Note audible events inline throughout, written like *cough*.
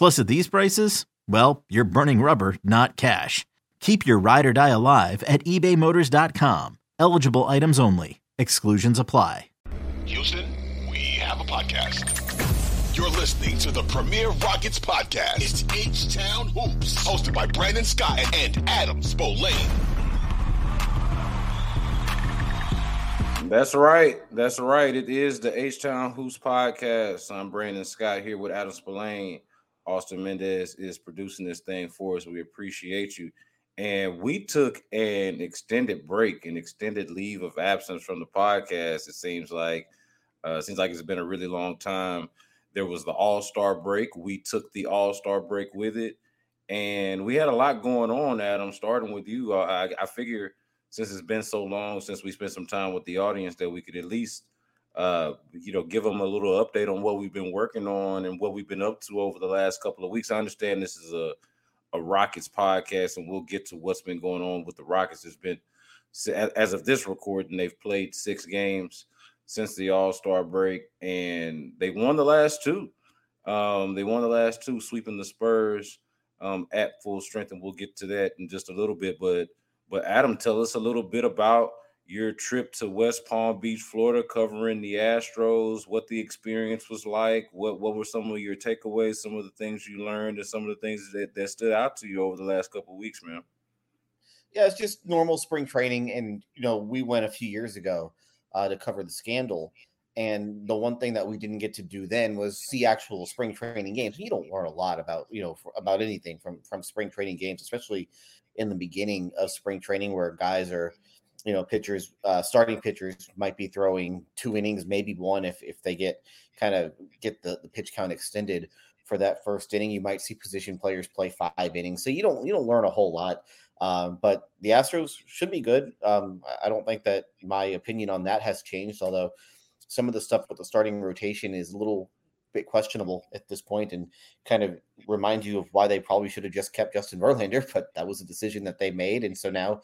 Plus, at these prices, well, you're burning rubber, not cash. Keep your ride or die alive at ebaymotors.com. Eligible items only. Exclusions apply. Houston, we have a podcast. You're listening to the Premier Rockets podcast. It's H Town Hoops, hosted by Brandon Scott and Adam Spolane. That's right. That's right. It is the H Town Hoops podcast. I'm Brandon Scott here with Adam Spolane. Austin Mendez is producing this thing for us. We appreciate you. And we took an extended break, an extended leave of absence from the podcast. It seems like uh, seems like it's been a really long time. There was the All Star break. We took the All Star break with it, and we had a lot going on. Adam, starting with you, uh, I, I figure since it's been so long since we spent some time with the audience, that we could at least uh, you know, give them a little update on what we've been working on and what we've been up to over the last couple of weeks. I understand this is a a Rockets podcast, and we'll get to what's been going on with the Rockets. It's been as of this recording, they've played six games since the All Star break, and they won the last two. Um, they won the last two, sweeping the Spurs um, at full strength, and we'll get to that in just a little bit. But but Adam, tell us a little bit about your trip to West Palm Beach, Florida, covering the Astros, what the experience was like, what what were some of your takeaways, some of the things you learned, and some of the things that, that stood out to you over the last couple weeks, man. Yeah, it's just normal spring training, and you know we went a few years ago uh, to cover the scandal, and the one thing that we didn't get to do then was see actual spring training games. You don't learn a lot about you know for, about anything from from spring training games, especially in the beginning of spring training where guys are you know, pitchers, uh, starting pitchers might be throwing two innings, maybe one if if they get kind of get the, the pitch count extended for that first inning. You might see position players play five innings, so you don't you don't learn a whole lot. Um, but the Astros should be good. Um, I don't think that my opinion on that has changed, although some of the stuff with the starting rotation is a little bit questionable at this point and kind of remind you of why they probably should have just kept Justin Verlander, *laughs* but that was a decision that they made. And so now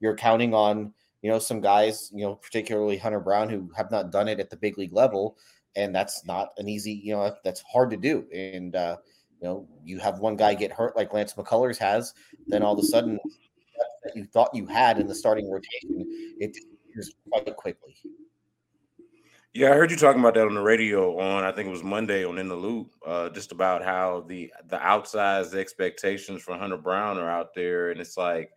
you're counting on you know some guys, you know, particularly Hunter Brown, who have not done it at the big league level, and that's not an easy, you know, that's hard to do. And uh, you know, you have one guy get hurt like Lance McCullers has, then all of a sudden that you thought you had in the starting rotation, it disappears quite quickly. Yeah, I heard you talking about that on the radio on I think it was Monday on In the Loop, uh, just about how the the outsized expectations for Hunter Brown are out there, and it's like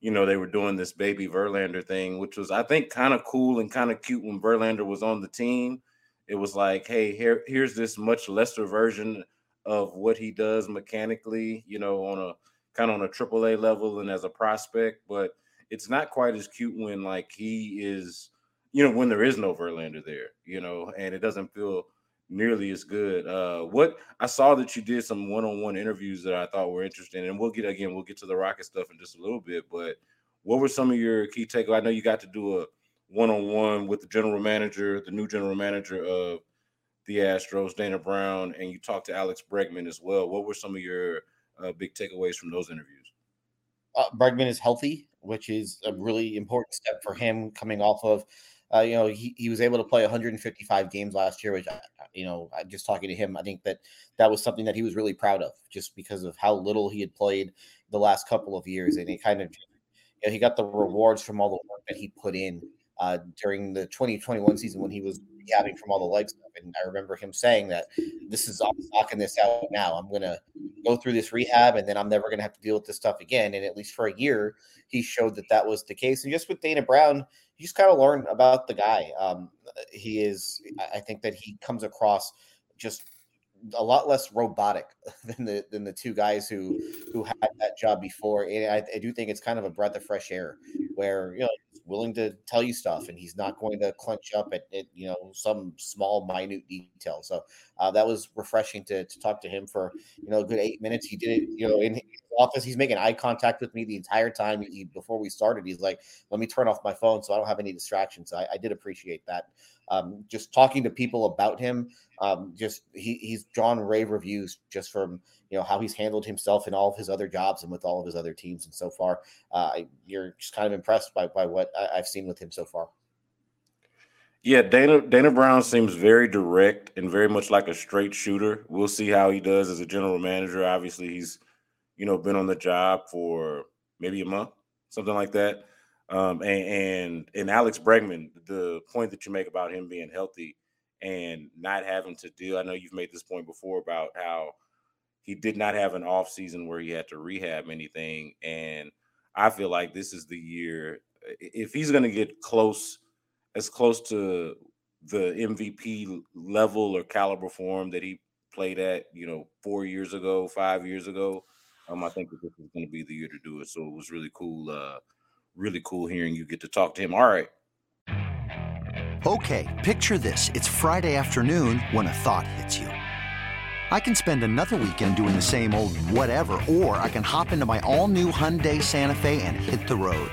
you know, they were doing this baby Verlander thing, which was, I think, kind of cool and kind of cute when Verlander was on the team. It was like, hey, here, here's this much lesser version of what he does mechanically, you know, on a kind of on a triple A level and as a prospect, but it's not quite as cute when like he is, you know, when there is no Verlander there, you know, and it doesn't feel nearly as good. Uh, what I saw that you did some one-on-one interviews that I thought were interesting, and we'll get again, we'll get to the Rocket stuff in just a little bit. But what were some of your key takeaways? I know you got to do a one-on-one with the general manager, the new general manager of the Astros, Dana Brown, and you talked to Alex Bregman as well. What were some of your uh, big takeaways from those interviews? Uh, Bregman is healthy, which is a really important step for him coming off of Uh, you know, he, he was able to play 155 games last year, which, you know, just talking to him, I think that that was something that he was really proud of just because of how little he had played the last couple of years. And he kind of, you know, he got the rewards from all the work that he put in uh, during the 2021 season when he was rehabbing from all the leg stuff. And I remember him saying that this is I'm knocking this out now. I'm gonna go through this rehab, and then I'm never gonna have to deal with this stuff again. And at least for a year, he showed that that was the case. And just with Dana Brown, you just kind of learn about the guy. Um, he is. I think that he comes across just a lot less robotic *laughs* than the than the two guys who who had that job before. And I, I do think it's kind of a breath of fresh air where you know he's willing to tell you stuff and he's not going to clench up at, at you know some small minute detail. So uh, that was refreshing to, to talk to him for you know a good eight minutes. He did it you know in his office. He's making eye contact with me the entire time. He, before we started, he's like, "Let me turn off my phone so I don't have any distractions." I, I did appreciate that. Um, just talking to people about him, um, just he, he's drawn rave reviews just from you know how he's handled himself in all of his other jobs and with all of his other teams. And so far, uh, you're just kind of impressed by by what I, I've seen with him so far. Yeah, Dana Dana Brown seems very direct and very much like a straight shooter. We'll see how he does as a general manager. Obviously, he's you know been on the job for maybe a month, something like that. Um, and, and and Alex Bregman, the point that you make about him being healthy and not having to deal. I know you've made this point before about how he did not have an off season where he had to rehab anything, and I feel like this is the year if he's going to get close, as close to the MVP level or caliber form that he played at, you know, four years ago, five years ago. Um, I think this is going to be the year to do it. So it was really cool. Uh, really cool hearing you get to talk to him. All right. Okay, picture this. It's Friday afternoon when a thought hits you. I can spend another weekend doing the same old whatever, or I can hop into my all new Hyundai Santa Fe and hit the road.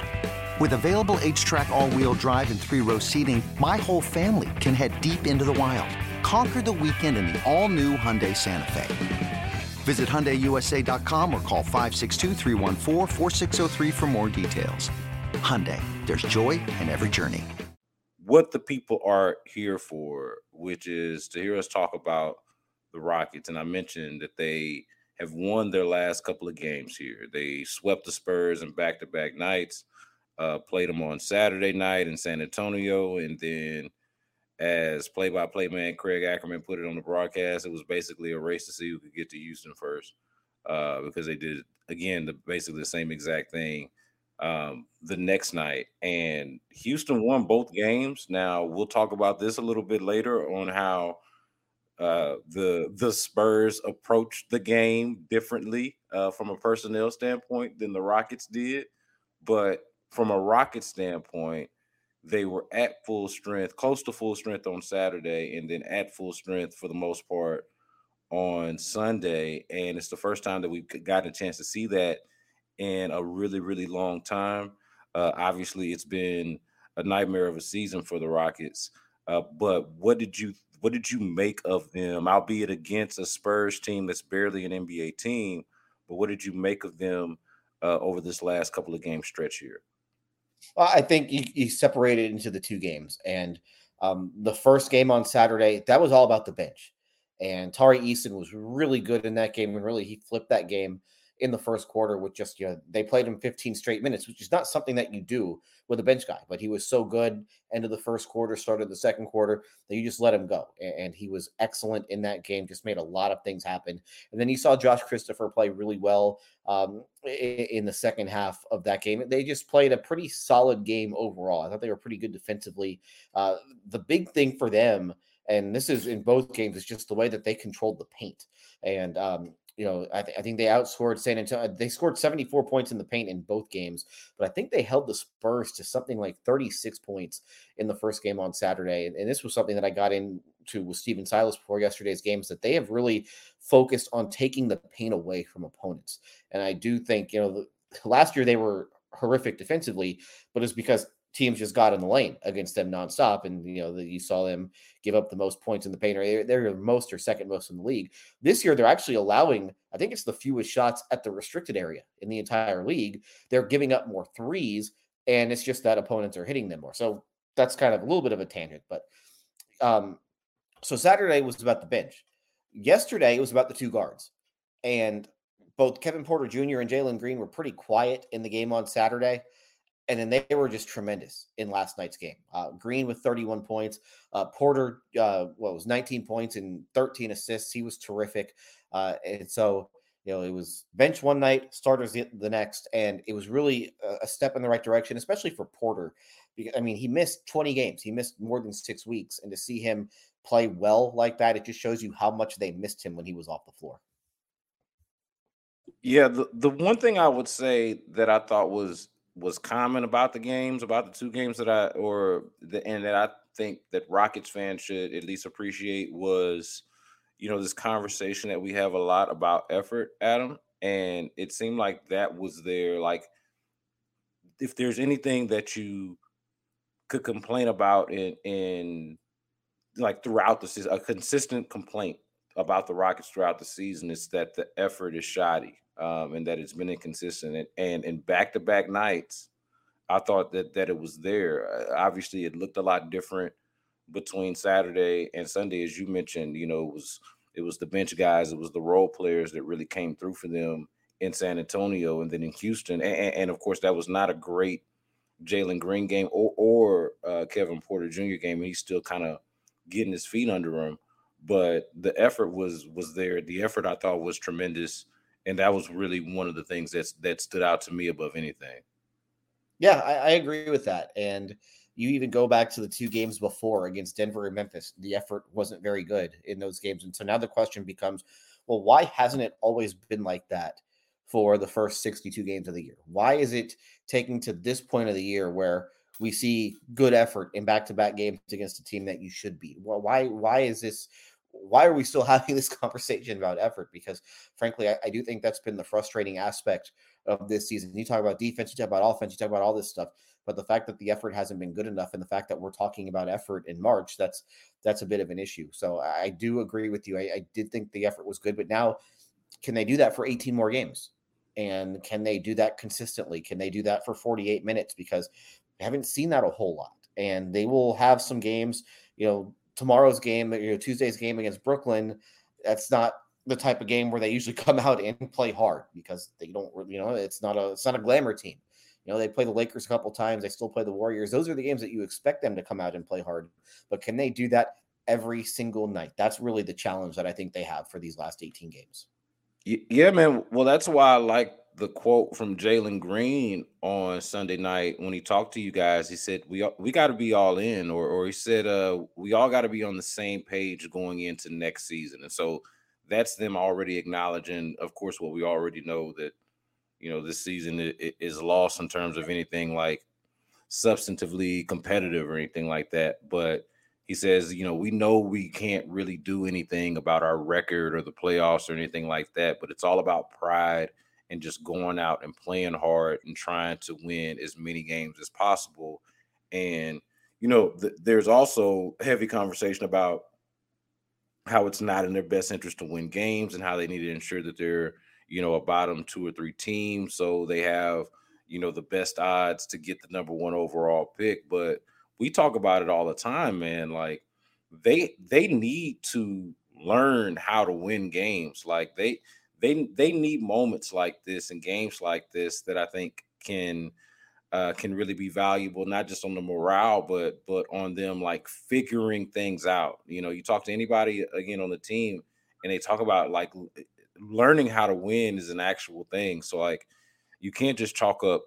With available HTRAC, all wheel drive, and three row seating, my whole family can head deep into the wild. Conquer the weekend in the all new Hyundai Santa Fe. Visit HyundaiUSA.com or call 562 for more details. Hyundai, there's joy in every journey. What the people are here for, which is to hear us talk about the Rockets. And I mentioned that they have won their last couple of games here. They swept the Spurs in back to back nights, uh, played them on Saturday night in San Antonio, and then as play-by-play man Craig Ackerman put it on the broadcast, it was basically a race to see who could get to Houston first, uh, because they did again the basically the same exact thing um, the next night, and Houston won both games. Now we'll talk about this a little bit later on how uh, the the Spurs approached the game differently uh, from a personnel standpoint than the Rockets did, but from a Rocket standpoint they were at full strength, close to full strength on Saturday, and then at full strength for the most part on Sunday. And it's the first time that we've gotten a chance to see that in a really, really long time. Uh, obviously, it's been a nightmare of a season for the Rockets. Uh, but what did you what did you make of them? Albeit against a Spurs team that's barely an NBA team, but what did you make of them uh, over this last couple of game stretch here? Well, I think you, separated into the two games, and um, the first game on Saturday that was all about the bench, and Tari Eason was really good in that game, and really he flipped that game in the first quarter with just you know they played him 15 straight minutes, which is not something that you do with a bench guy. But he was so good end of the first quarter, started the second quarter that you just let him go, and he was excellent in that game. Just made a lot of things happen. And then you saw Josh Christopher play really well um, in the second half of that game. They just played a pretty solid game overall. I thought they were pretty good defensively. Uh, the big thing for them and this is in both games, is just the way that they controlled the paint. And um, you know, I, th- I, think they outscored San Antonio. Uh, they scored 74 points in the paint in both games, but I think they held the Spurs to something like 36 points in the first game on Saturday. And, and this was something that I got into with Stephen Silas before yesterday's games that they have really focused on taking the paint away from opponents. And I do think, you know, last year they were horrific defensively, but it's because teams just got in the lane against them nonstop. And, you know, that you saw them give up the most points in the paint. or They're, they're most or second most in the league. This year, they're actually allowing, I think it's the fewest shots at the restricted area in the entire league. They're giving up more threes, and it's just that opponents are hitting them more. So that's kind of a little bit of a tangent, but um, so Saturday was about the bench. Yesterday it was about the two guards, and both Kevin Porter Jr. and Jalen Green were pretty quiet in the game on Saturday. And then they were just tremendous in last night's game. Uh, Green with 31 points, uh, Porter, uh, what was 19 points and 13 assists. He was terrific. Uh, and so, you know, it was bench one night, starters the, the next, and it was really a, a step in the right direction, especially for Porter. Because I mean, he missed 20 games. He missed more than six weeks, and to see him play well like that, it just shows you how much they missed him when he was off the floor. Yeah, the, the one thing I would say that I thought was was common about the games, about the two games that I or the and that I think that Rockets fans should at least appreciate was, you know, this conversation that we have a lot about effort, Adam. And it seemed like that was there. Like, if there's anything that you could complain about in in like throughout the season, a consistent complaint about the Rockets throughout the season is that the effort is shoddy um, and that it's been inconsistent. And in back to back nights, I thought that that it was there. Uh, obviously, it looked a lot different between Saturday and Sunday, as you mentioned. You know, it was it was the bench guys, it was the role players that really came through for them in San Antonio and then in Houston. And, and of course, that was not a great Jalen Green game or, or uh, Kevin Porter Jr. game, and he's still kind of getting his feet under him. But the effort was was there. The effort I thought was tremendous, and that was really one of the things that's that stood out to me above anything. Yeah, I, I agree with that. And you even go back to the two games before against Denver and Memphis. The effort wasn't very good in those games, and so now the question becomes, well, why hasn't it always been like that for the first 62 games of the year? Why is it taking to this point of the year where we see good effort in back-to-back games against a team that you should beat. Well, why why is this why are we still *laughs* having this conversation about effort? Because frankly, I, I, do think that's been the frustrating aspect of this season. You talk about defense, you talk about offense, you talk about all this stuff, but the fact that the effort hasn't been good enough, and the fact that we're talking about effort in March, that's that's a bit of an issue. So I do agree with you. I, I did think the effort was good, but now can they do that for 18 more games? And can they do that consistently? Can they do that for 48 minutes? Because I haven't seen that a whole lot. And they will have some games, you know, tomorrow's game, you know, Tuesday's game against Brooklyn. That's not the type of game where they usually *laughs* come out and play hard because they don't, you know, it's not a it's not a glamour team. You know, they play the Lakers a couple times. They still play the Warriors. Those are the games that you expect them to come out and play hard. But can they do that every single night? That's really the challenge that I think they have for these last 18 games. Yeah, man. Well, that's why I like the quote from Jalen Green on Sunday night when he talked to you guys. He said, "We we got to be all in," or or he said, "Uh, we all got to be on the same page going into next season." And so that's them already acknowledging, of course, what we already know that you know this season is lost in terms of anything like substantively competitive or anything like that. But he says, you know, we know we can't really do anything about our record or the playoffs or anything like that, but it's all about pride and just going out and playing hard and trying to win as many games as possible. And you know, th- there's also heavy conversation about how it's not in their best interest to win games and how they need to ensure that they're, you know, a bottom two or three team so they have, you know, the best odds to get the number one overall pick. But we talk about it all the time, man. Like they they need to learn how to win games. Like they they they need moments like this and games like this that I think can uh, can really be valuable, not just on the morale, but but on them like figuring things out. You know, you talk to anybody again on the team, and they talk about like learning how to win is an actual thing. So like, you can't just chalk up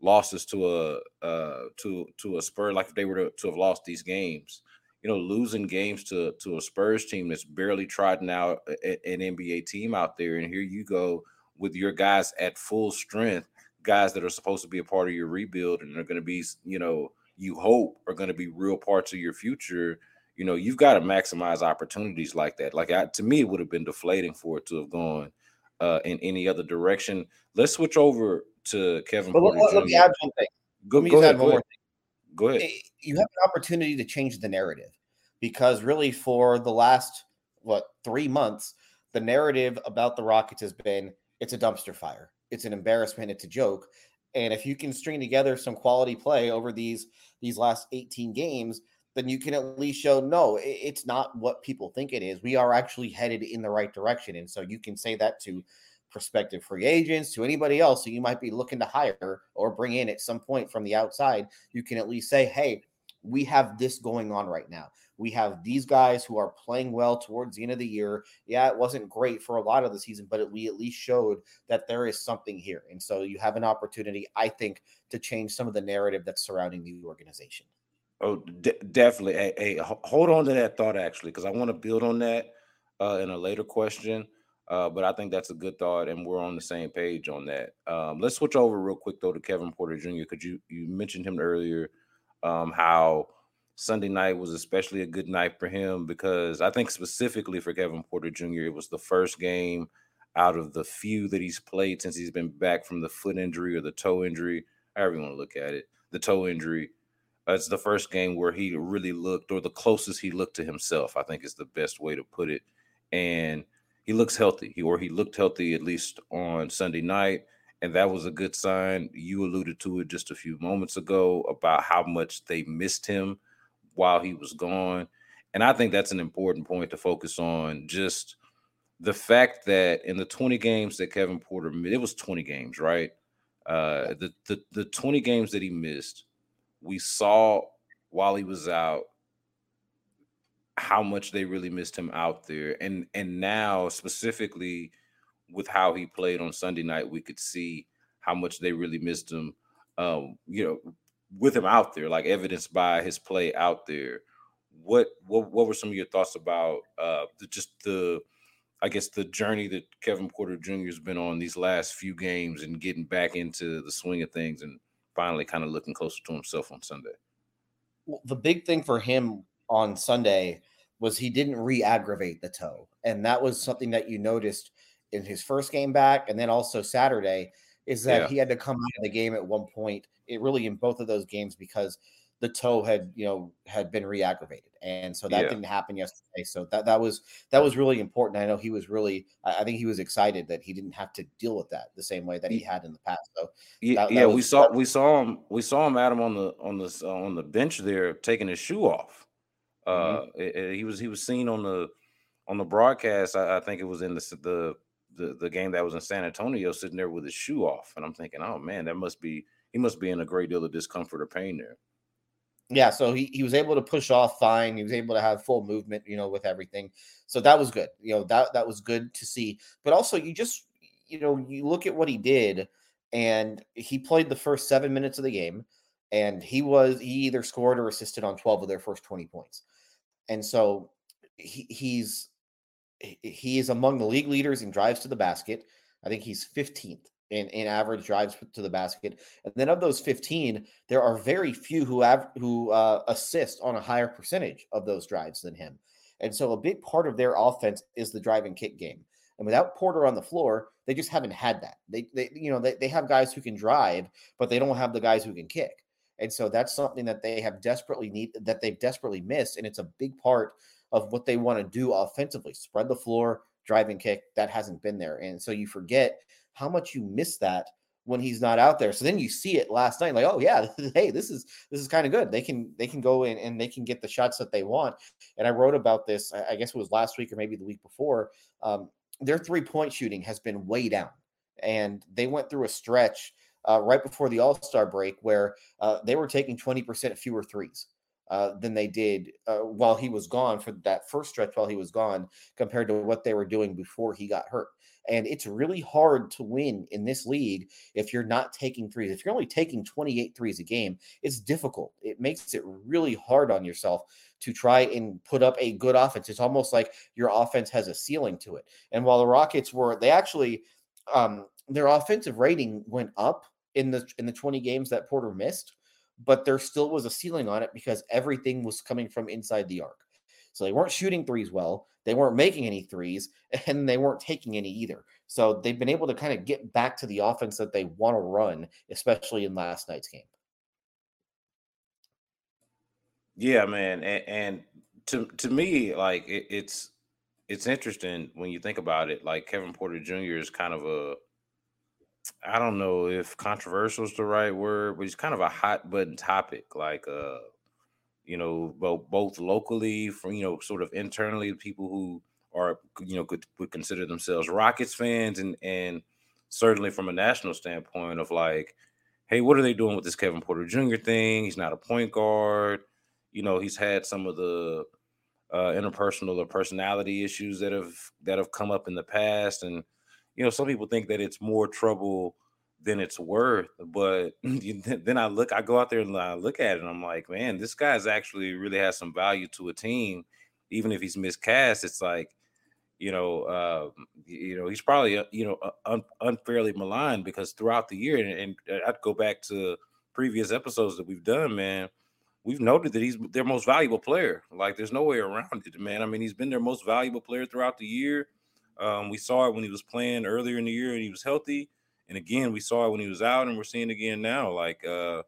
losses to a uh, to to a spur like if they were to, to have lost these games you know, losing games to to a Spurs team that's barely trotting out an NBA team out there, and here you go with your guys at full strength, guys that are supposed to be a part of your rebuild and are going to be, you know, you hope are going to be real parts of your future. You know, you've got to maximize opportunities like that. Like I, to me, it would have been deflating for it to have gone uh, in any other direction. Let's switch over to Kevin. But let, let, me add one thing. Go, go ahead. Go ahead. Go ahead. Eh, you have an opportunity to change the narrative because really for the last what three months, the narrative about the Rockets has been it's a dumpster fire, it's an embarrassment, it's a joke. And if you can string together some quality play over these these last 18 games, then you can at least show no, it's not what people think it is. We are actually headed in the right direction. And so you can say that to prospective free agents, to anybody else who you might be looking to hire or bring in at some point from the outside. You can at least say, hey, we have this going on right now. We have these guys who are playing well towards the end of the year. Yeah, it wasn't great for a lot of the season, but we at least showed that there is something here. And so you have an opportunity, I think, to change some of the narrative that's surrounding the organization. Oh, de- definitely. Hey, hey, hold on to that thought actually, because I want to build on that uh, in a later question. Uh, but I think that's a good thought, and we're on the same page on that. Um, let's switch over real quick though to Kevin Porter Jr. because you you mentioned him earlier, um, how Sunday night was especially a good night for him because I think specifically for Kevin Porter Jr. it was the first game out of the few that he's played since he's been back from the foot injury or the toe injury, however you want to look at it, the toe injury it's the first game where he really looked, or the closest he looked to himself. I think is the best way to put it. And he looks healthy, he, or he looked healthy at least on Sunday night, and that was a good sign. You alluded to it just a few moments ago about how much they missed him while he was gone, and I think that's an important point to focus on. Just the fact that in the 20 games that Kevin Porter, it was 20 games, right? Uh, the the the 20 games that he missed we saw while he was out how much they really missed him out there and and now specifically with how he played on Sunday night we could see how much they really missed him um you know with him out there like evidenced by his play out there what what what were some of your thoughts about uh the, just the I guess the journey that Kevin Porter Jr. has been on these last few games and getting back into the swing of things and finally kind of looking closer to himself on Sunday. Well, the big thing for him on Sunday was he didn't re-aggravate the toe, and that was something that you noticed in his first game back, and then also Saturday is that yeah. he had to come out of the game at one point. It really in both of those games because the toe had you know had been re-aggravated and so that yeah. didn't happen yesterday so that that was that was really important i know he was really i think he was excited that he didn't have to deal with that the same way that he had in the past so yeah, that, yeah was, we saw we saw him we saw him adam on the on the uh, on the bench there taking his shoe off mm-hmm. uh it, it, he was he was seen on the on the broadcast I, I think it was in the, the the the game that was in san antonio sitting there with his shoe off and i'm thinking oh man that must be he must be in a great deal of discomfort or pain there yeah, so he, he was able to push off fine. He was able to have full movement, you know, with everything. So that was good. You know, that that was good to see. But also you just, you know, you look at what he did and he played the first 7 minutes of the game and he was he either scored or assisted on 12 of their first 20 points. And so he, he's he is among the league leaders in drives to the basket. I think he's 15th in, in average drives to the basket. And then of those 15, there are very few who have who uh, assist on a higher percentage of those drives than him. And so a big part of their offense is the drive and kick game. And without Porter on the floor, they just haven't had that. They, they you know, they, they have guys who can drive, but they don't have the guys who can kick. And so that's something that they have desperately need that they've desperately missed. And it's a big part of what they want to do offensively. Spread the floor, drive and kick. That hasn't been there. And so you forget how much you miss that when he's not out there. So then you see it last night, like, oh yeah, *laughs* hey, this is this is kind of good. They can they can go in and they can get the shots that they want. And I wrote about this, I guess it was last week or maybe the week before. Um, their three point shooting has been way down, and they went through a stretch uh, right before the All Star break where uh, they were taking twenty percent fewer threes. Uh, than they did uh, while he was gone for that first stretch while he was gone compared to what they were doing before he got hurt. And it's really hard to win in this league if you're not taking threes. If you're only taking 28 threes a game, it's difficult. It makes it really hard on yourself to try and put up a good offense. It's almost like your offense has a ceiling to it. And while the Rockets were, they actually, um, their offensive rating went up in the in the 20 games that Porter missed, but there still was a ceiling on it because everything was coming from inside the arc. So they weren't shooting threes well, they weren't making any threes, *laughs* and they weren't taking any either. So they've been able to kind of get back to the offense that they want to run, especially in last night's game. Yeah, man, and, and to to me, like it, it's it's interesting when you think about it. Like Kevin Porter Jr. is kind of a I don't know if controversial is the right word, but he's kind of a hot button topic. Like, uh, you know, both both locally, from you know, sort of internally, people who are you know could would consider themselves Rockets fans, and and certainly from a national standpoint of like, hey, what are they doing with this Kevin Porter Jr. thing? He's not a point guard. You know, he's had some of the uh, interpersonal or personality issues that have that have come up in the past, and you know, some people think that it's more trouble than it's worth. But *laughs* then I look, I go out there and I look at it, and I'm like, man, this guy's actually really has some value to a team, even if he's miscast. It's like you know, uh, you know, he's probably uh, you know un- unfairly maligned because throughout the year, and, and, I'd go back to previous episodes that we've done, man. We've noted that he's their most valuable player. Like, there's no way around it, man. I mean, he's been their most valuable player throughout the year. Um, we saw it when he was playing earlier in the year and he was healthy, and again, we saw it when he was out, and we're seeing again now. Like, uh,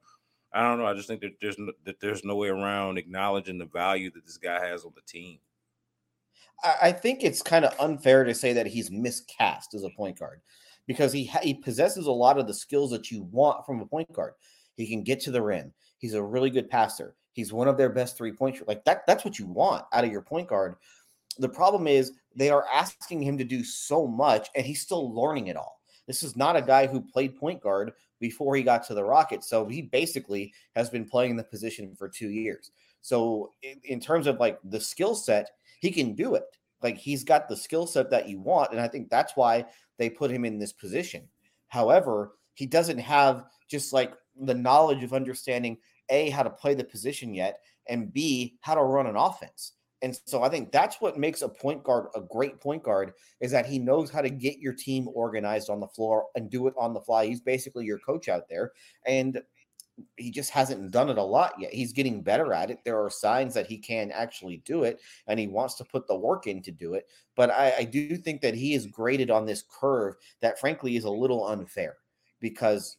I don't know. I just think that there's no, that there's no way around acknowledging the value that this guy has on the team. I think it's kind of unfair to say that he's miscast as a point guard because he he possesses a lot of the skills that you want from a point guard. He can get to the rim. He's a really good passer. He's one of their best three point like that. That's what you want out of your point guard. The problem is they are asking him to do so much, and he's still learning it all. This is not a guy who played point guard before he got to the Rockets, so he basically has been playing the position for two years. So in, in terms of like the skill set, he can do it. Like he's got the skill set that you want. And I think that's why they put him in this position. However, he doesn't have just like the knowledge of understanding A, how to play the position yet, and B, how to run an offense. And so I think that's what makes a point guard a great point guard is that he knows how to get your team organized on the floor and do it on the fly. He's basically your coach out there. And he just hasn't done it a lot yet. He's getting better at it. There are signs that he can actually do it, and he wants to put the work in to do it. But I, I do think that he is graded on this curve that, frankly, is a little unfair because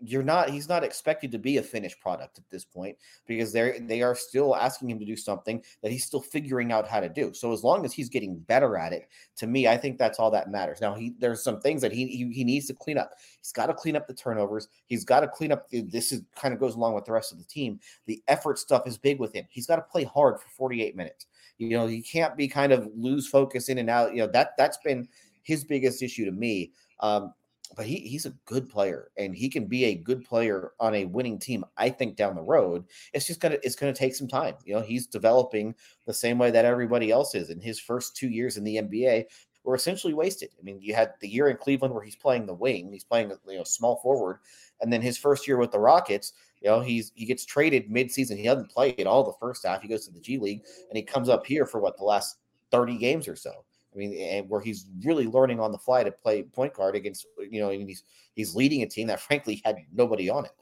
you're not he's not expected to be a finished product at this point because they're they are still asking him to do something that he's still figuring out how to do. So as long as he's getting better at it to me i think that's all that matters. Now he there's some things that he he, he needs to clean up. He's got to clean up the turnovers. He's got to clean up this is kind of goes along with the rest of the team. The effort stuff is big with him. He's got to play hard for 48 minutes. You know he can't be kind of lose focus in and out. You know that that's been his biggest issue to me. Um, but he, he's a good player and he can be a good player on a winning team i think down the road. It's just gonna it's gonna take some time you know he's developing the same way that everybody else is in his first two years in the nba were essentially wasted. I mean you had the year in cleveland where he's playing the wing he's playing you know small forward and then his first year with the rockets you know he's he gets traded mid-season he doesn't play at all the first half he goes to the g league and he comes up here for what the last 30 games or so I mean, and where he's really learning on the fly to play point guard against, you know, he's he's leading a team that *laughs* frankly had nobody on it.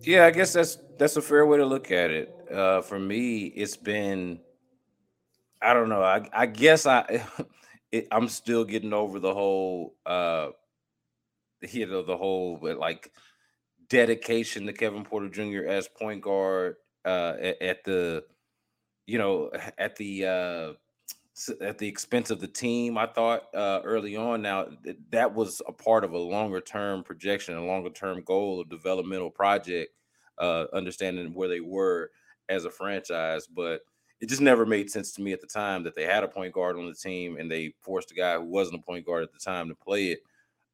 Yeah, I guess that's that's a fair way to look at it. Uh, for me, it's been, I don't know. I I guess I *laughs* it, I'm still getting over the whole, uh, you know, the whole but like dedication to Kevin Porter Jr. as point guard uh, at, at the, you know, at the uh, at the expense of the team. I thought uh, early on. Now th- that was a part of a longer term projection, a longer term goal, a developmental project. Uh, understanding where they were as a franchise, but it just never made sense to me at the time that they had a point guard on the team and they forced a guy who wasn't a point guard at the time to play it.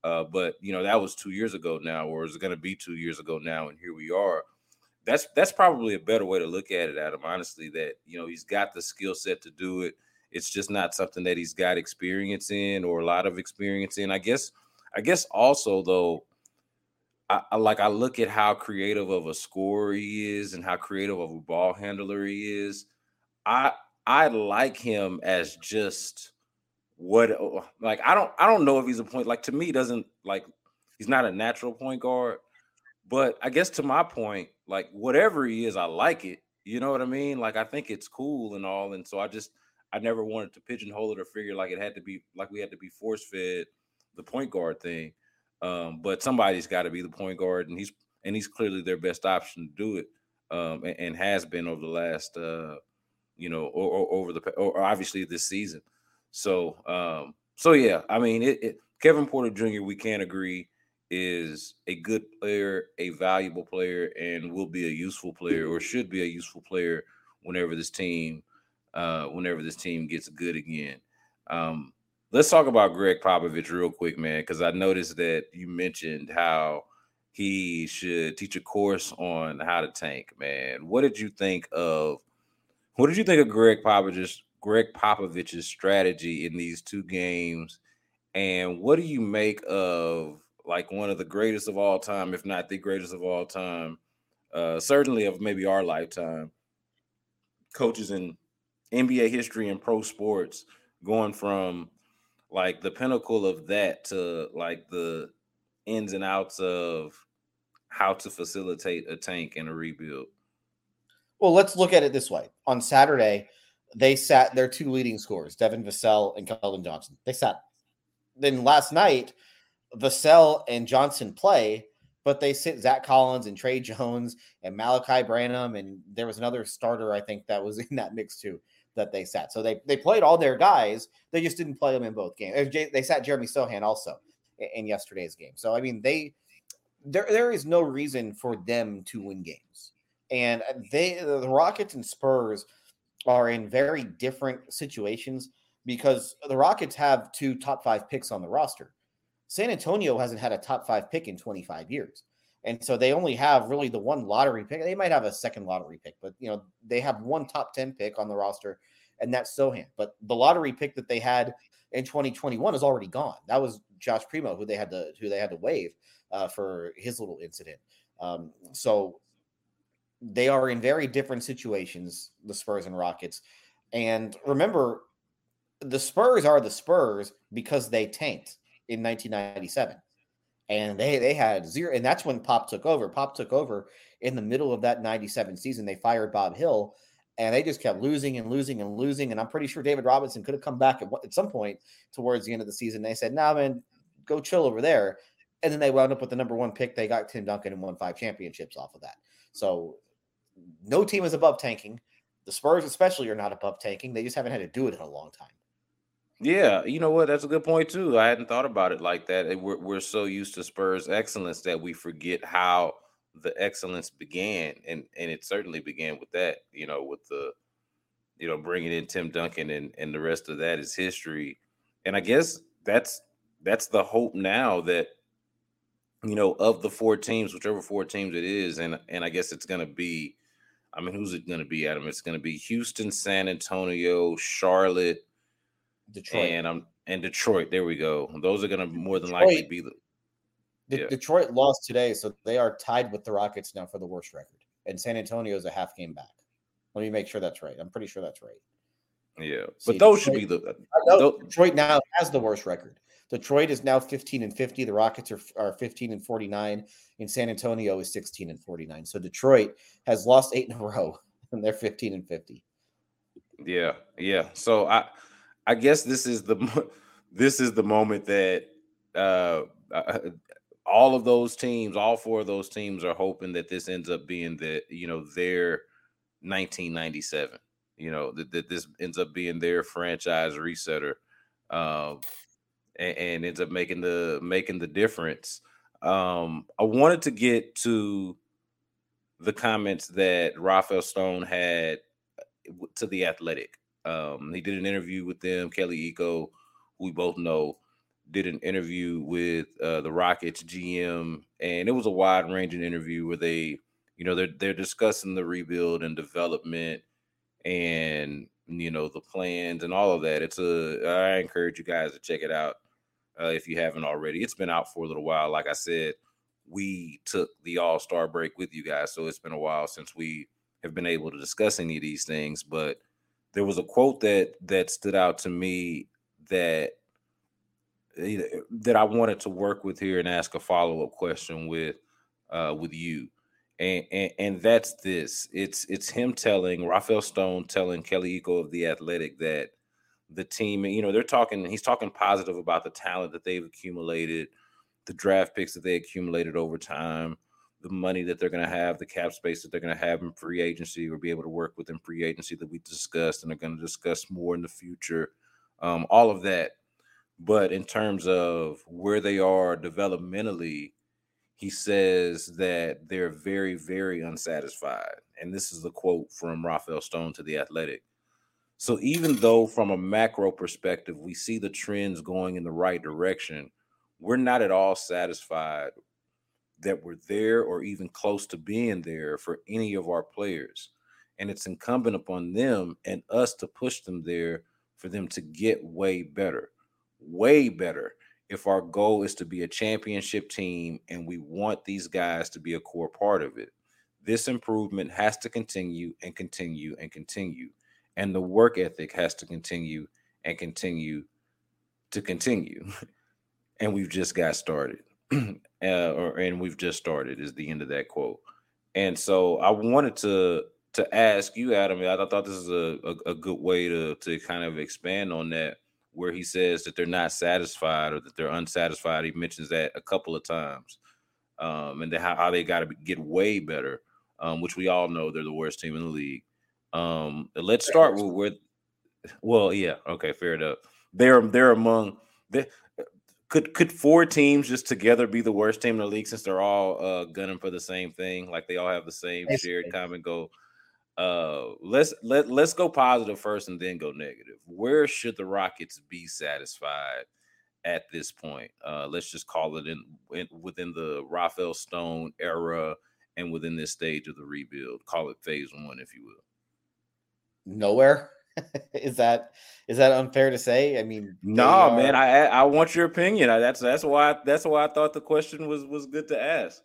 Uh, but you know that was two years ago now, or is it going to be two years ago now? And here we are. That's that's probably a better way to look at it, Adam. Honestly, that you know he's got the skill set to do it it's just not something that he's got experience in or a lot of experience in. I guess, I guess also though, I, I like I look at how creative of a scorer he is and how creative of a ball handler he is. I I like him as just what uh, like I don't I don't know if he's a point like to me doesn't like he's not a natural point guard, but I guess to my point, like whatever he is, I like it. You know what I mean? Like I think it's cool and all, and so I just I never wanted to pigeonhole it or figure like it had to be like we had to be force fed the point guard thing. Um, but somebody's got to be the point guard, and he's and he's clearly their best option to do it, um, and, and, has been over the last, uh, you know, or, or over the or obviously this season. So, um, so yeah, I mean, it, it Kevin Porter Jr. We can't agree is a good player, a valuable player, and will be a useful player or should be a useful player whenever this team, uh, whenever this team gets good again. Um, let's talk about Gregg Popovich real quick, man, because I noticed that you mentioned how he should teach a course on how to tank, man. What did you think of what did you think of Gregg Popovich's Gregg Popovich's strategy in these two games? And what do you make of like one of the greatest of all time, if not the greatest of all time, uh, certainly of maybe our lifetime, coaches in NBA history and pro sports, going from like the pinnacle of that to like the ins and outs of how to facilitate a tank and a rebuild. Well, let's look at it this way. On Saturday, they sat their two leading scorers, Devin Vassell and Keldon Johnson. They sat. Then last night, Vassell and Johnson play, but they sit Zach Collins and Tre Jones and Malaki Branham, and there was another starter I think that was *laughs* in that mix too that they sat. So they they played all their guys. They just didn't play them in both games. They sat Jeremy Sochan also in yesterday's game. So I mean they there there is no reason for them to win games. And they the Rockets and Spurs are in very different situations because the Rockets have two top 5 picks on the roster. San Antonio hasn't had a top five pick in 25 years. And so they only have really the one lottery pick. They might have a second lottery pick, but you know, they have one top 10 pick on the roster, and that's Sochan. But the lottery pick that they had in 2021 is already gone. That was Josh Primo, who they had to who they had to waive uh, for his little incident. Um, so they are in very different situations, the Spurs and Rockets. And remember, the Spurs are the Spurs because they tanked in 1997 and they they had zero and that's when pop took over. Pop took over in the middle of that 97 season. They fired bob hill and they just kept losing and losing and losing and i'm pretty sure david robinson could have come back at, at some point towards the end of the season. They said nah man go chill over there and then they wound up with the number one pick. They got tim duncan and won five championships off of that. So no team is above tanking. The spurs especially are not above tanking. They just haven't had to do it in a long time yeah, you know what? That's a good point too. I hadn't thought about it like that. We're we're so used to Spurs excellence that we forget how the excellence began, and and it certainly began with that. You know, with the you know bringing in Tim Duncan and and the rest of that is history. And I guess that's that's the hope now that you know of the four teams, whichever four teams it is, and and I guess it's to be. I mean, who's it to be, Adam? It's to be Houston, San Antonio, Charlotte Detroit and um and Detroit. There we go. Those are going to more than Detroit, likely be the. Yeah. Detroit lost today, so they are tied with the Rockets now for the worst record, and San Antonio is a half game back. Let me make sure that's right. I'm pretty sure that's right. Yeah, See, but those Detroit, should be the. Those, Detroit now has the worst record. Detroit is now 15 and 50. The Rockets are, are 15 and 49, and San Antonio is 16 and 49. So Detroit has lost eight in a row, *laughs* and they're 15 and 50. Yeah, yeah. So I I guess this is the *laughs* this is the moment that uh, uh, all of those teams, all four of those teams, are hoping that this ends up being the you know their 1997. You know that, that this ends up being their franchise resetter, um, and, and ends up making the making the difference. Um, I wanted to get to the comments that Rafael Stone had uh, to the Athletic um, he did an interview with them. Kelly Iko, who we both know, did an interview with uh, the Rockets GM, and it was a wide ranging interview where they, you know, they're they're discussing the rebuild and development, and you know the plans and all of that. It's a I encourage you guys to check it out uh, if you haven't already. It's been out for a little while. Like I said, we took the All Star break with you guys, so it's been a while since we have been able to discuss any of these things, but there was a quote that that stood out to me that eh, that I wanted to work with here and ask a follow up question with uh, with you, and, and and that's this. It's it's him telling Rafael Stone telling Kelly Iko of the Athletic that the team, you know, they're talking. He's talking positive about the talent that they've accumulated, the draft picks that they accumulated over time the money that they're going to have, the cap space that they're going to have in free agency or be able to work within free agency that we discussed and are going to discuss more in the future. Um, all of that. But in terms of where they are developmentally, he says that they're very, very unsatisfied. And this is a quote from Rafael Stone to the Athletic. So even though from a macro perspective, we see the trends going in the right direction, we're not at all satisfied that we're there or even close to being there for any of our players. And it's incumbent upon them and us to push them there for them to get way better, way better. If our goal is to be a championship team and we want these guys to be a core part of it, this improvement has to continue and continue and continue. And the work ethic has to continue and continue to continue. *laughs* and we've just got started. *clears throat* uh, or and we've just started is the end of that quote. And so I wanted to to ask you, Adam. I thought this is a, a, a good way to to kind of expand on that, where he says that they're not satisfied or that they're unsatisfied. He mentions that a couple of times, um, and how, how they got to get way better, um, which we all know they're the worst team in the league. Um, let's start with where. Well, yeah, okay, fair enough. They're they're among they, could could four teams just together be the worst team in the league since they're all uh, gunning for the same thing? Like they all have the same shared common goal. Uh, let's let let's go positive first and then go negative. Where should the Rockets be satisfied at this point? Uh, let's just call it in, in within the Rafael Stone era and within this stage of the rebuild. Call it phase one, if you will. Nowhere. *laughs* is that is that unfair to say? I mean, no, are... man. I I want your opinion. That's that's why that's why I thought the question was was good to ask.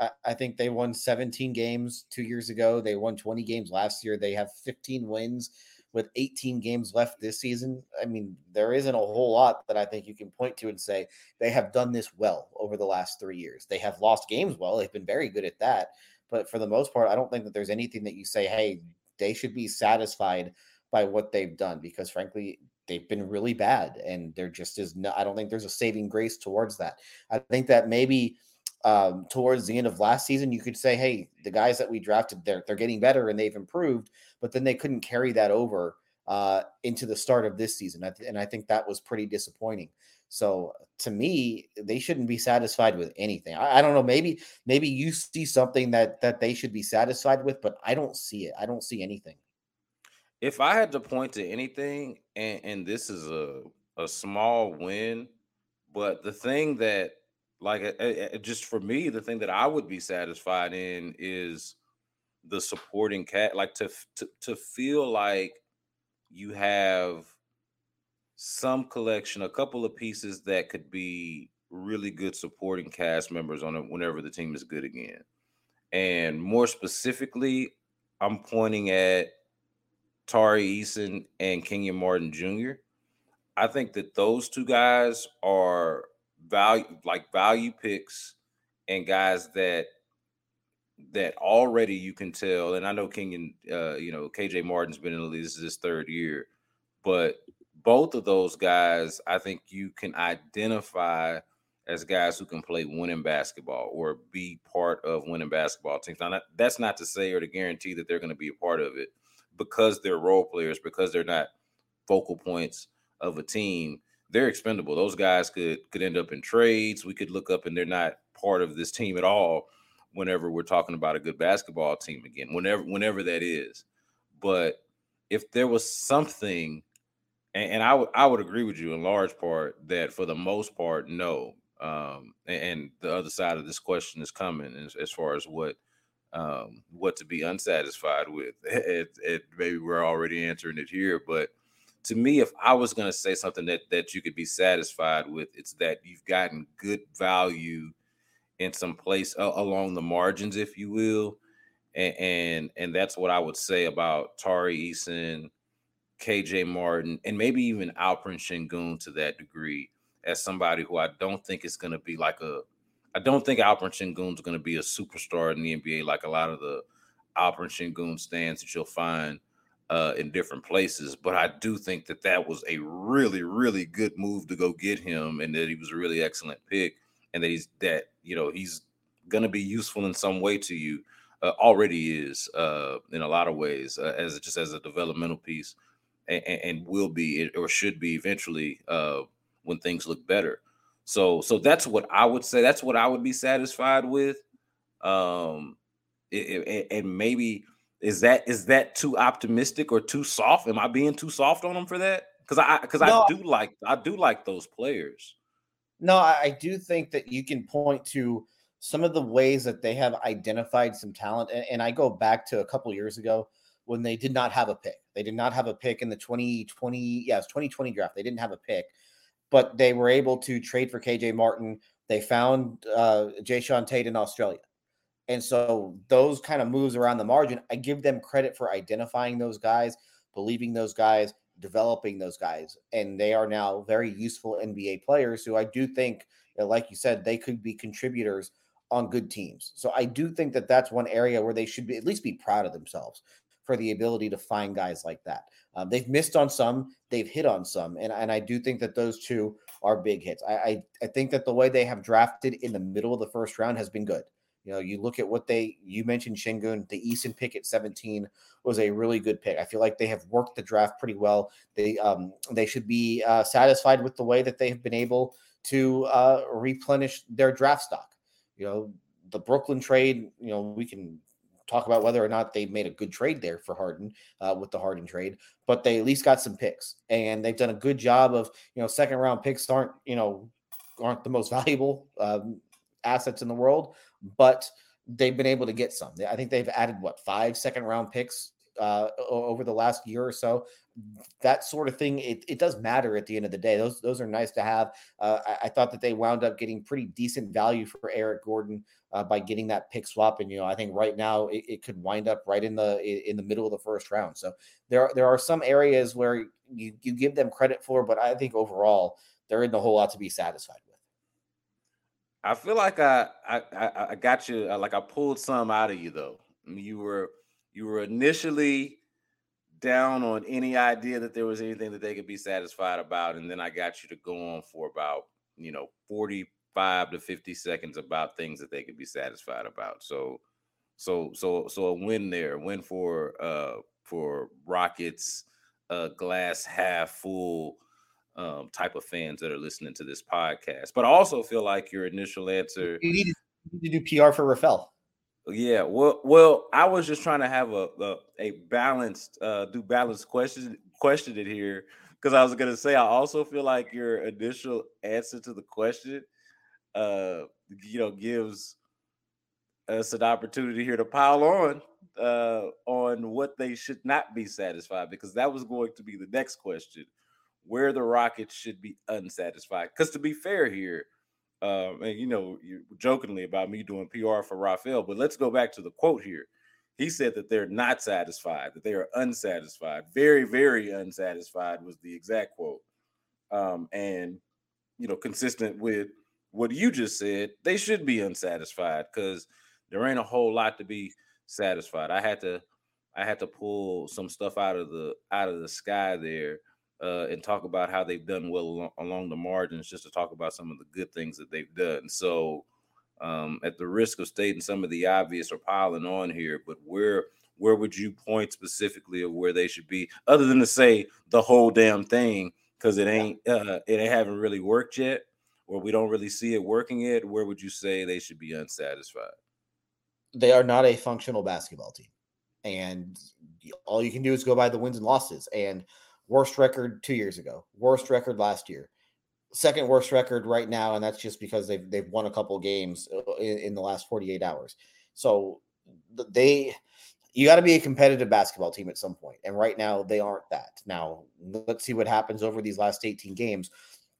I, I think they won 17 games two years ago. They won 20 games last year. They have 15 wins with 18 games left this season. I mean, there isn't a whole lot that I think you can point to and say they have done this well over the last three years. They have lost games well. They've been very good at that. But for the most part, I don't think that there's anything that you say, hey, they should be satisfied by what they've done because frankly they've been really bad and there just is no i don't think there's a saving grace towards that i think that maybe um, towards the end of last season you could say hey the guys that we drafted they're, they're getting better and they've improved but then they couldn't carry that over uh, into the start of this season and i think that was pretty disappointing so to me, they shouldn't be satisfied with anything. I, I, don't know. Maybe maybe you see something that that they should be satisfied with, but I don't see it. I don't see anything. If I had to point to anything, and, and this is a a small win, but the thing that like just for me, the thing that I would be satisfied in is the supporting cat, like to to to feel like you have some collection, a couple of pieces that could be really good supporting cast members on it whenever the team is good again. And more specifically, I'm pointing at Tari Eason and Kenyon Martin Jr. I think that those two guys are value like value picks and guys that that already you can tell. And I know Kenyon, uh, you know, KJ Martin's been in the league. This is his third year, but both of those guys, I think you can identify as guys who can play winning basketball or be part of winning basketball teams. Now, that's not to say or to guarantee that they're going to be a part of it because they're role players, because they're not focal points of a team, they're expendable. Those guys could could end up in trades. We could look up and they're not part of this team at all whenever we're talking about a good basketball team again, whenever whenever that is. But if there was something and, and I would I would agree with you in large part that for the most part, no. Um, and, and the other side of this question is coming as, as far as what um, what to be unsatisfied with. *laughs* It, it, maybe we're already answering it here, but to me, if I was going to say something that that you could be satisfied with, it's that you've gotten good value in some place uh, along the margins, if you will, and, and, and that's what I would say about Tari Eason, KJ Martin, and maybe even Alperen Sengun to that degree, as somebody who I don't think is going to be like a I don't think Alperen Sengun is going to be a superstar in the NBA like a lot of the Alperen Sengun stands that you'll find uh, in different places. But I do think that that was a really, really good move to go get him, and that he was a really excellent pick, and that he's that you know he's going to be useful in some way to you. Uh, already is uh, in a lot of ways uh, as just as a developmental piece, and, and, will be or should be eventually uh, when things look better. So so that's what I would say. That's what I would be satisfied with. Um, and maybe is that is that too optimistic or too soft? Am I being too soft on them for that? Because I because no, I do like I do like those players. No, I do think that you can point to some of the ways that they have identified some talent, and, and I go back to a couple years ago when they did not have a pick. They did not have a pick in the 2020, Yeah, yes, 2020 draft. They didn't have a pick, but they were able to trade for KJ Martin. They found uh, Jae'Sean Tate in Australia. And so those kind of moves around the margin, I give them credit for identifying those guys, believing those guys, developing those guys. And they are now very useful NBA players who I do think, like you said, they could be contributors on good teams. So I do think that that's one area where they should be at least be proud of themselves for the ability to find guys like that. Um, they've missed on some, they've hit on some, and, and I do think that those two are big hits. I, I, I think that the way they have drafted in the middle of the first round has been good. You know, you look at what they you mentioned Sengun, the Eason pick at 17 was a really good pick. I feel like they have worked the draft pretty well. They um they should be uh, satisfied with the way that they have been able to uh, replenish their draft stock. You know, the Brooklyn trade, you know, we can talk about whether or not they made a good trade there for Harden uh, with the Harden trade, but they at least got some picks and they've done a good job of, you know, second round picks aren't, you know, aren't the most *laughs* valuable um, assets in the world, but they've been able to get some. I think they've added what five second round picks uh, over the last year or so. That sort of thing, it, it does matter at the end of the day. Those those are nice to have. Uh, I, I, thought that they wound up getting pretty decent value for Eric Gordon uh, by getting that pick swap, and you know I think right now it, it, could wind up right in the in the middle of the first round. So there are, there are some areas where you you give them credit for, but I think overall they're in the whole lot to be satisfied with. I feel like I I I got you uh, like I pulled some out of you though. You were you were initially down on any idea that there was anything that they could be satisfied about, and then I got you to go on for about you know forty five to fifty seconds about things that they could be satisfied about. So so so so a win there, win for uh for Rockets, uh glass half full um, type of fans that are listening to this podcast. But I also feel like your initial answer. You need to, do PR for Rafael. Yeah, well, well, I was just trying to have a a, a balanced, uh, do balanced question question it here because I was gonna say I also feel like your initial answer to the question, uh, you know, gives us an opportunity here to pile on uh on what they should not be satisfied because that was going to be the next question where the Rockets should be unsatisfied. Because to be fair here, um, and you know, jokingly about me doing PR for Rafael, but let's go back to the quote here. He said that they're not satisfied, that they are unsatisfied, very, very unsatisfied was the exact quote. Um, and you know, consistent with what you just said, they should be unsatisfied because there ain't a whole lot to be satisfied. I had to I had to pull some stuff out of the out of the sky there uh, and talk about how they've done well along, along, the margins, just to talk about some of the good things that they've done. So, um, at the risk of stating some of the obvious or piling on here, but where where would you point specifically of where they should be, other than to say the whole damn thing, because it ain't uh, it haven't really worked yet, or we don't really see it working yet. Where would you say they should be unsatisfied? They are not a functional basketball team, and all you can do is go by the wins and losses and Worst record two years ago. Worst record last year. Second worst record right now, and that's just because they've they've won a couple games uh, in, in the last 48 hours. So they you got to be a competitive basketball team at some. And right now they aren't that. Now let's see what happens over these last 18 games.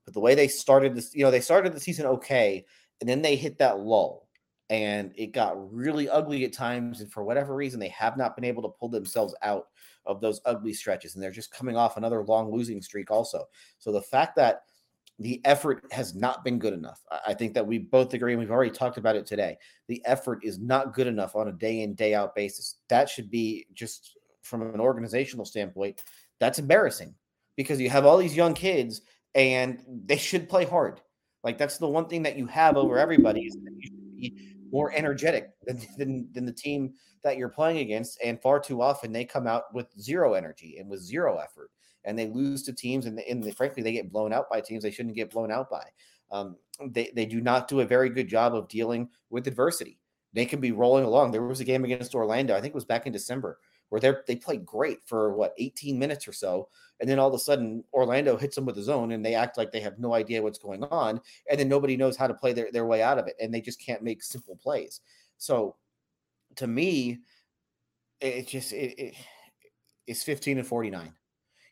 But the way they started this, you know, they started the season okay, and then they hit that lull and it got really ugly at times. And for whatever reason, they have not been able to pull themselves out of those ugly stretches. And they're just coming off another long losing streak, also. So the fact that the effort has not been good enough. I think that we both agree, and we've already talked about it today. The effort is not good enough on a day in, day out basis. That should be just from an organizational standpoint, that's embarrassing because you have all these young kids and they should play hard. Like that's the one thing that you have over everybody is that you should be more energetic than, *laughs* than, than the team that you're playing against. And far too often they come out with zero energy and with zero effort and they lose to teams and, and they, frankly they get blown out by teams they shouldn't get blown out by. Um, they, they do not do a very good job of dealing with adversity. They can be rolling along. There was a game against Orlando, I think it was back in December, where they they played great for what 18 minutes or so, and then all of a sudden Orlando hits them with a zone, and they act like they have no idea what's going on, and then nobody knows how to play their, their way out of it, and they just can't make simple plays. So, to me, it just it, it it's 15 and 49.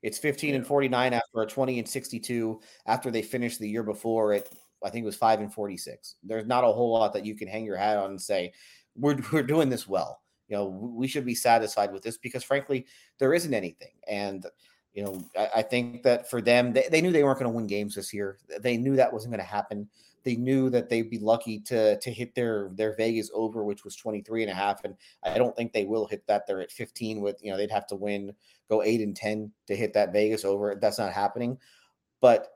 It's 15 yeah. and 49 after a 20 and 62 after they finished the year before it I think it was 5 and 46. There's not a whole lot that you can hang your hat on and say we're we're doing this well you know, we should be satisfied with this because frankly, there isn't anything. And, you know, I, I think that for them, they, they knew they weren't going to win games this year. They knew that wasn't going to happen. They knew that they'd be lucky to to hit their their Vegas over, which was 23 and a half. And I don't think they will hit that. They're at 15 with, you know, they'd have to win, go eight and 10 to hit that Vegas over. That's not happening. But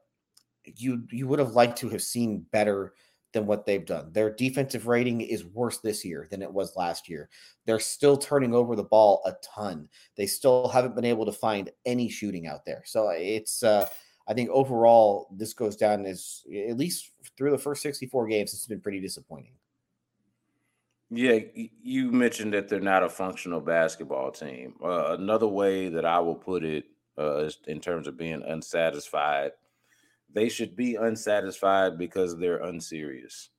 you you would have liked to have seen better than what they've done. Their defensive rating is worse this year than it was last year. They're still turning over the ball a ton. They still haven't been able to find any shooting out there. So it's uh I think overall this goes down as at least through the first 64 games it's been pretty disappointing. Yeah, you mentioned that they're not a functional basketball team. Uh, another way that I will put it uh, in terms of being unsatisfied they should be unsatisfied because they're unserious.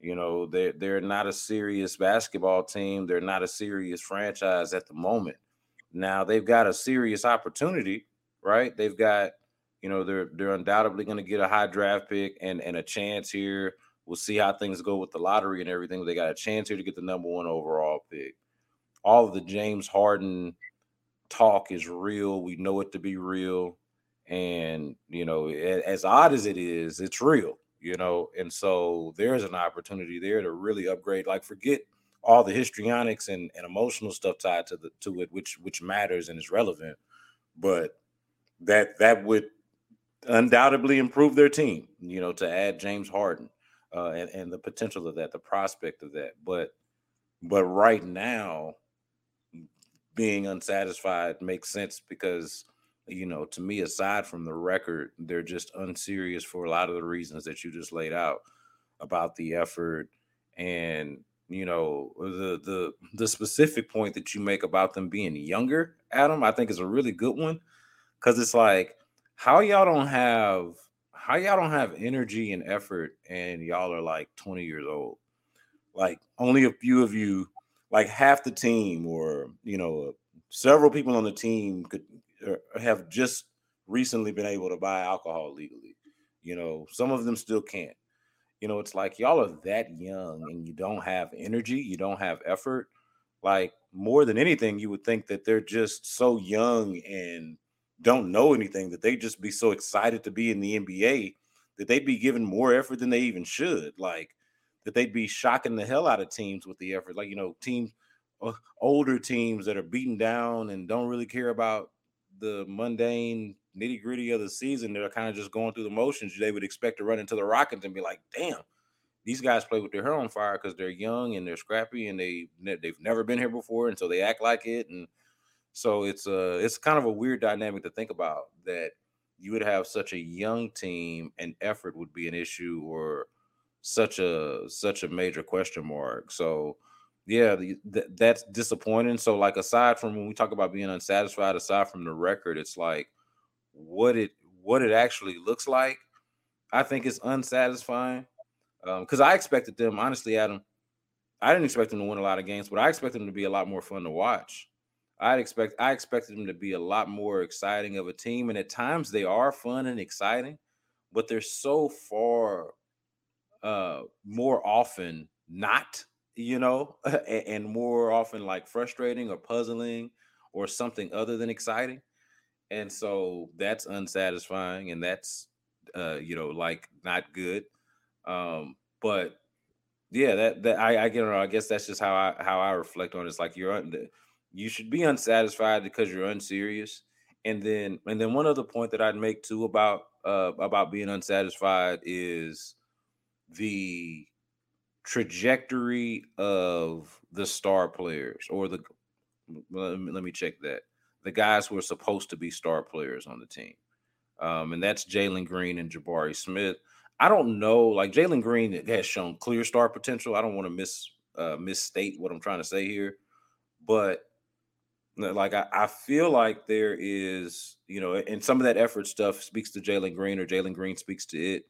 You know, they're they're not a serious basketball team. They're not a serious franchise at the moment. Now they've got a serious opportunity, right? They've got, you know, they're they're undoubtedly going to get a high draft pick and and a chance here. We'll see how things go with the lottery and everything. They got a chance here to get the number one overall pick. All of the James Harden talk is real. We know it to be real and you know as odd as it is it's real you know and so there's an opportunity there to really upgrade like forget all the histrionics and, and emotional stuff tied to the to it which which matters and is relevant but that that would undoubtedly improve their team you know to add james harden uh, and, and the potential of that the prospect of that but but right now being unsatisfied makes sense because you know, to me, aside from the record, they're just unserious for a lot of the reasons that you just laid out about the effort and you know the the the specific point that you make about them being younger adam i think is a really good one. Because it's like how y'all don't have how y'all don't have energy and effort and y'all are like 20 years old. Like only a few of you like half the team or you know several people on the team could have just recently been able to buy alcohol legally. You know, some of them still can't. You know, it's like y'all are that young and you don't have energy, you don't have effort. Like more than anything, you would think that they're just so young and don't know anything that they'd just be so excited to be in the NBA that they'd be given more effort than they even should. Like that they'd be shocking the hell out of teams with the effort. Like, you know, teams, uh, older teams that are beaten down and don't really care about the mundane nitty gritty of the season, they're kind of just going through the motions. They would expect to run into the Rockets and be like, "Damn, these guys play with their hair on fire because they're young and they're scrappy and they they've never been here before, and so they act like it." And so it's a it's kind of a weird dynamic to think about that you would have such a young team and effort would be an issue or such a such a major question mark. So yeah, th- that's disappointing. So, like, aside from when we talk about being unsatisfied, aside from the record, it's like what it what it actually looks like. I think it's unsatisfying because um, I expected them, honestly, Adam. I didn't expect them to win a lot of games, but I expected them to be a lot more fun to watch. I'd expect I expected them to be a lot more exciting of a team, and at times they are fun and exciting, but they're so far uh, more often not you know, *laughs* and more often like frustrating or puzzling or something other than exciting. And so that's unsatisfying and that's uh, you know, like not good. Um, but yeah, that that I I get I guess that's just how I how I reflect on it. It's like you're un, you should be unsatisfied because you're unserious. And then and then one other point that I'd make too about uh about being unsatisfied is the trajectory of the star players or the let me, check that the guys who are supposed to be star players on the team. Um, and that's Jalen Green and Jabari Smith. I don't know, like Jalen Green has shown clear star potential. I don't want to miss uh, misstate what I'm trying to say here, but like I, I feel like there is, you know, and some of that effort stuff speaks to Jalen Green or Jalen Green speaks to it.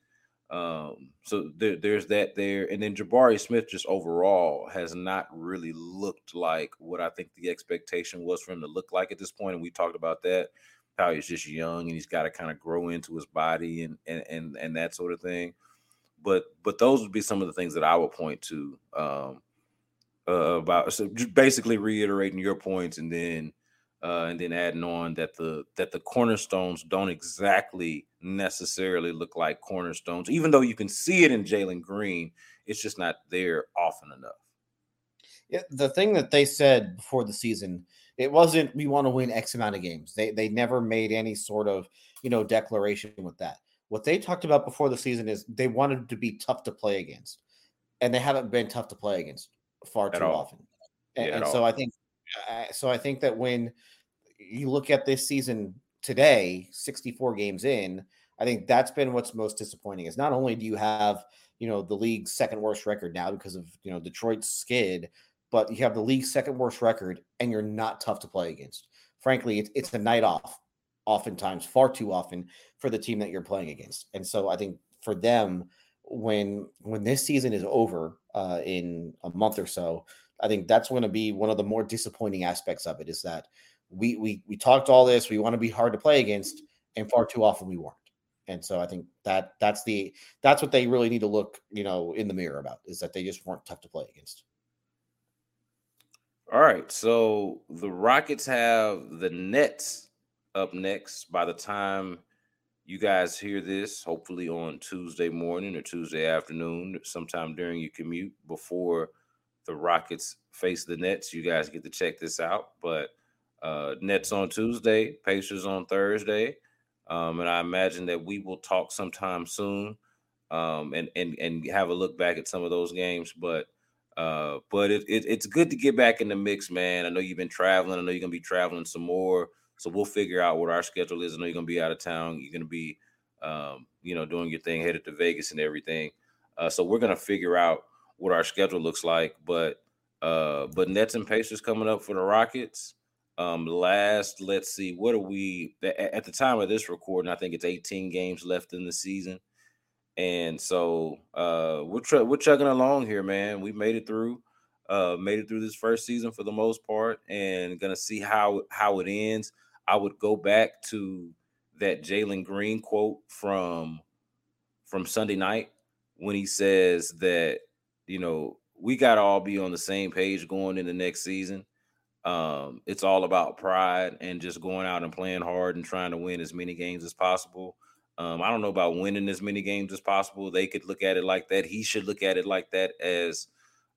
Um, so there, there's that there, and then Jabari Smith just overall has not really looked like what I think the expectation was for him to look like at this point. and we talked about that how he's just young and he's got to kind of grow into his body and and and and that sort of thing. But but those would be some of the things that I would point to um, uh, about so basically reiterating your points and then uh, and then adding on that the that the cornerstones don't exactly necessarily look like cornerstones, even though you can see it in Jalen Green, it's just not there often enough. Yeah, the thing that they said before the season, it wasn't we want to win X amount of games. They they never made any sort of you know declaration with that. What they talked about before the season is they wanted to be tough to play against, and they haven't been tough to play against far too often. And, yeah, and so I think so I think that when you look at this season today, 64 games in, I think that's been what's most disappointing. Is not only do you have you know the league's second worst record now because of you know Detroit's skid, but you have the league's second worst record and you're not tough to play against. Frankly, it's, it's a night off, oftentimes, far too often for the team that you're playing against. And so I think for them, when when this season is over uh, in a month or so, I think that's going to be one of the more disappointing aspects of it. Is that we we we talked all this, we want to be hard to play against, and far too often we weren't. And so I think that that's the that's what they really need to look, you know, in the mirror about is that they just weren't tough to play against. All right. So the Rockets have the Nets up next by the time you guys hear this, hopefully on Tuesday morning or Tuesday afternoon, sometime during your commute before the Rockets face the Nets. You guys get to check this out. But uh, Nets on Tuesday, Pacers on Thursday. Um, and I imagine that we will talk sometime soon um, and, and, and have a look back at some of those games. But uh, but it, it, it's good to get back in the mix, man. I know you've been traveling. I know you're gonna be traveling some more. So we'll figure out what our schedule is. I know you're gonna be out of town. You're gonna be, um, you know, doing your thing, headed to Vegas and everything. Uh, so we're gonna figure out what our schedule looks like. But uh, but Nets and Pacers coming up for the Rockets. Um, last, let's see, what are we at the time of this recording? I think it's 18 games left in the season. And so uh, we're tr- we're chugging along here, man. We made it through, uh, made it through this first season for the most part, and gonna see how how it ends. I would go back to that Jalen Green quote from from Sunday night when he says that you know we got to all be on the same page going in the next season. Um, it's all about pride and just going out and playing hard and trying to win as many games as possible. Um, I don't know about winning as many games as possible. They could look at it like that. He should look at it like that as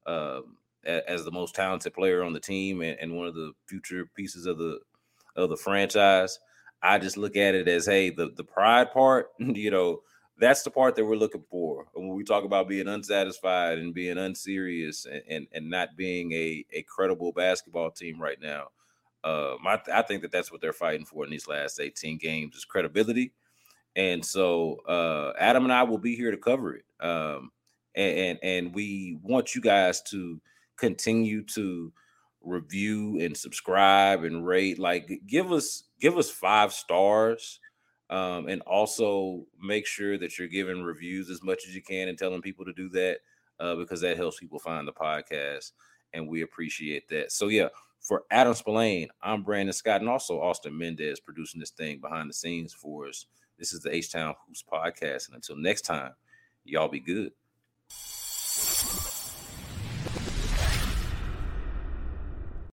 um, as the most talented player on the team and, and, one of the future pieces of the of the franchise. I just look at it as, hey, the the pride part, *laughs* you know, that's the part that we're looking for when we talk about being unsatisfied and being unserious and and, and not being a a credible basketball team right now. Um, I, I think that that's what they're fighting for in these last 18 games is credibility and so uh, Adam and I will be here to cover it. Um, and, and, and we want you guys to continue to review and subscribe and rate. Like, give us give us five stars. Um, and also make sure that you're giving reviews as much as you can and telling people to do that uh, because that helps people find the podcast and we appreciate that. So yeah, for Adam Spolane, I'm Brandon Scott and also Austin Mendez producing this thing behind the scenes for us. This is the H Town Hoops podcast. And until next time, y'all be good.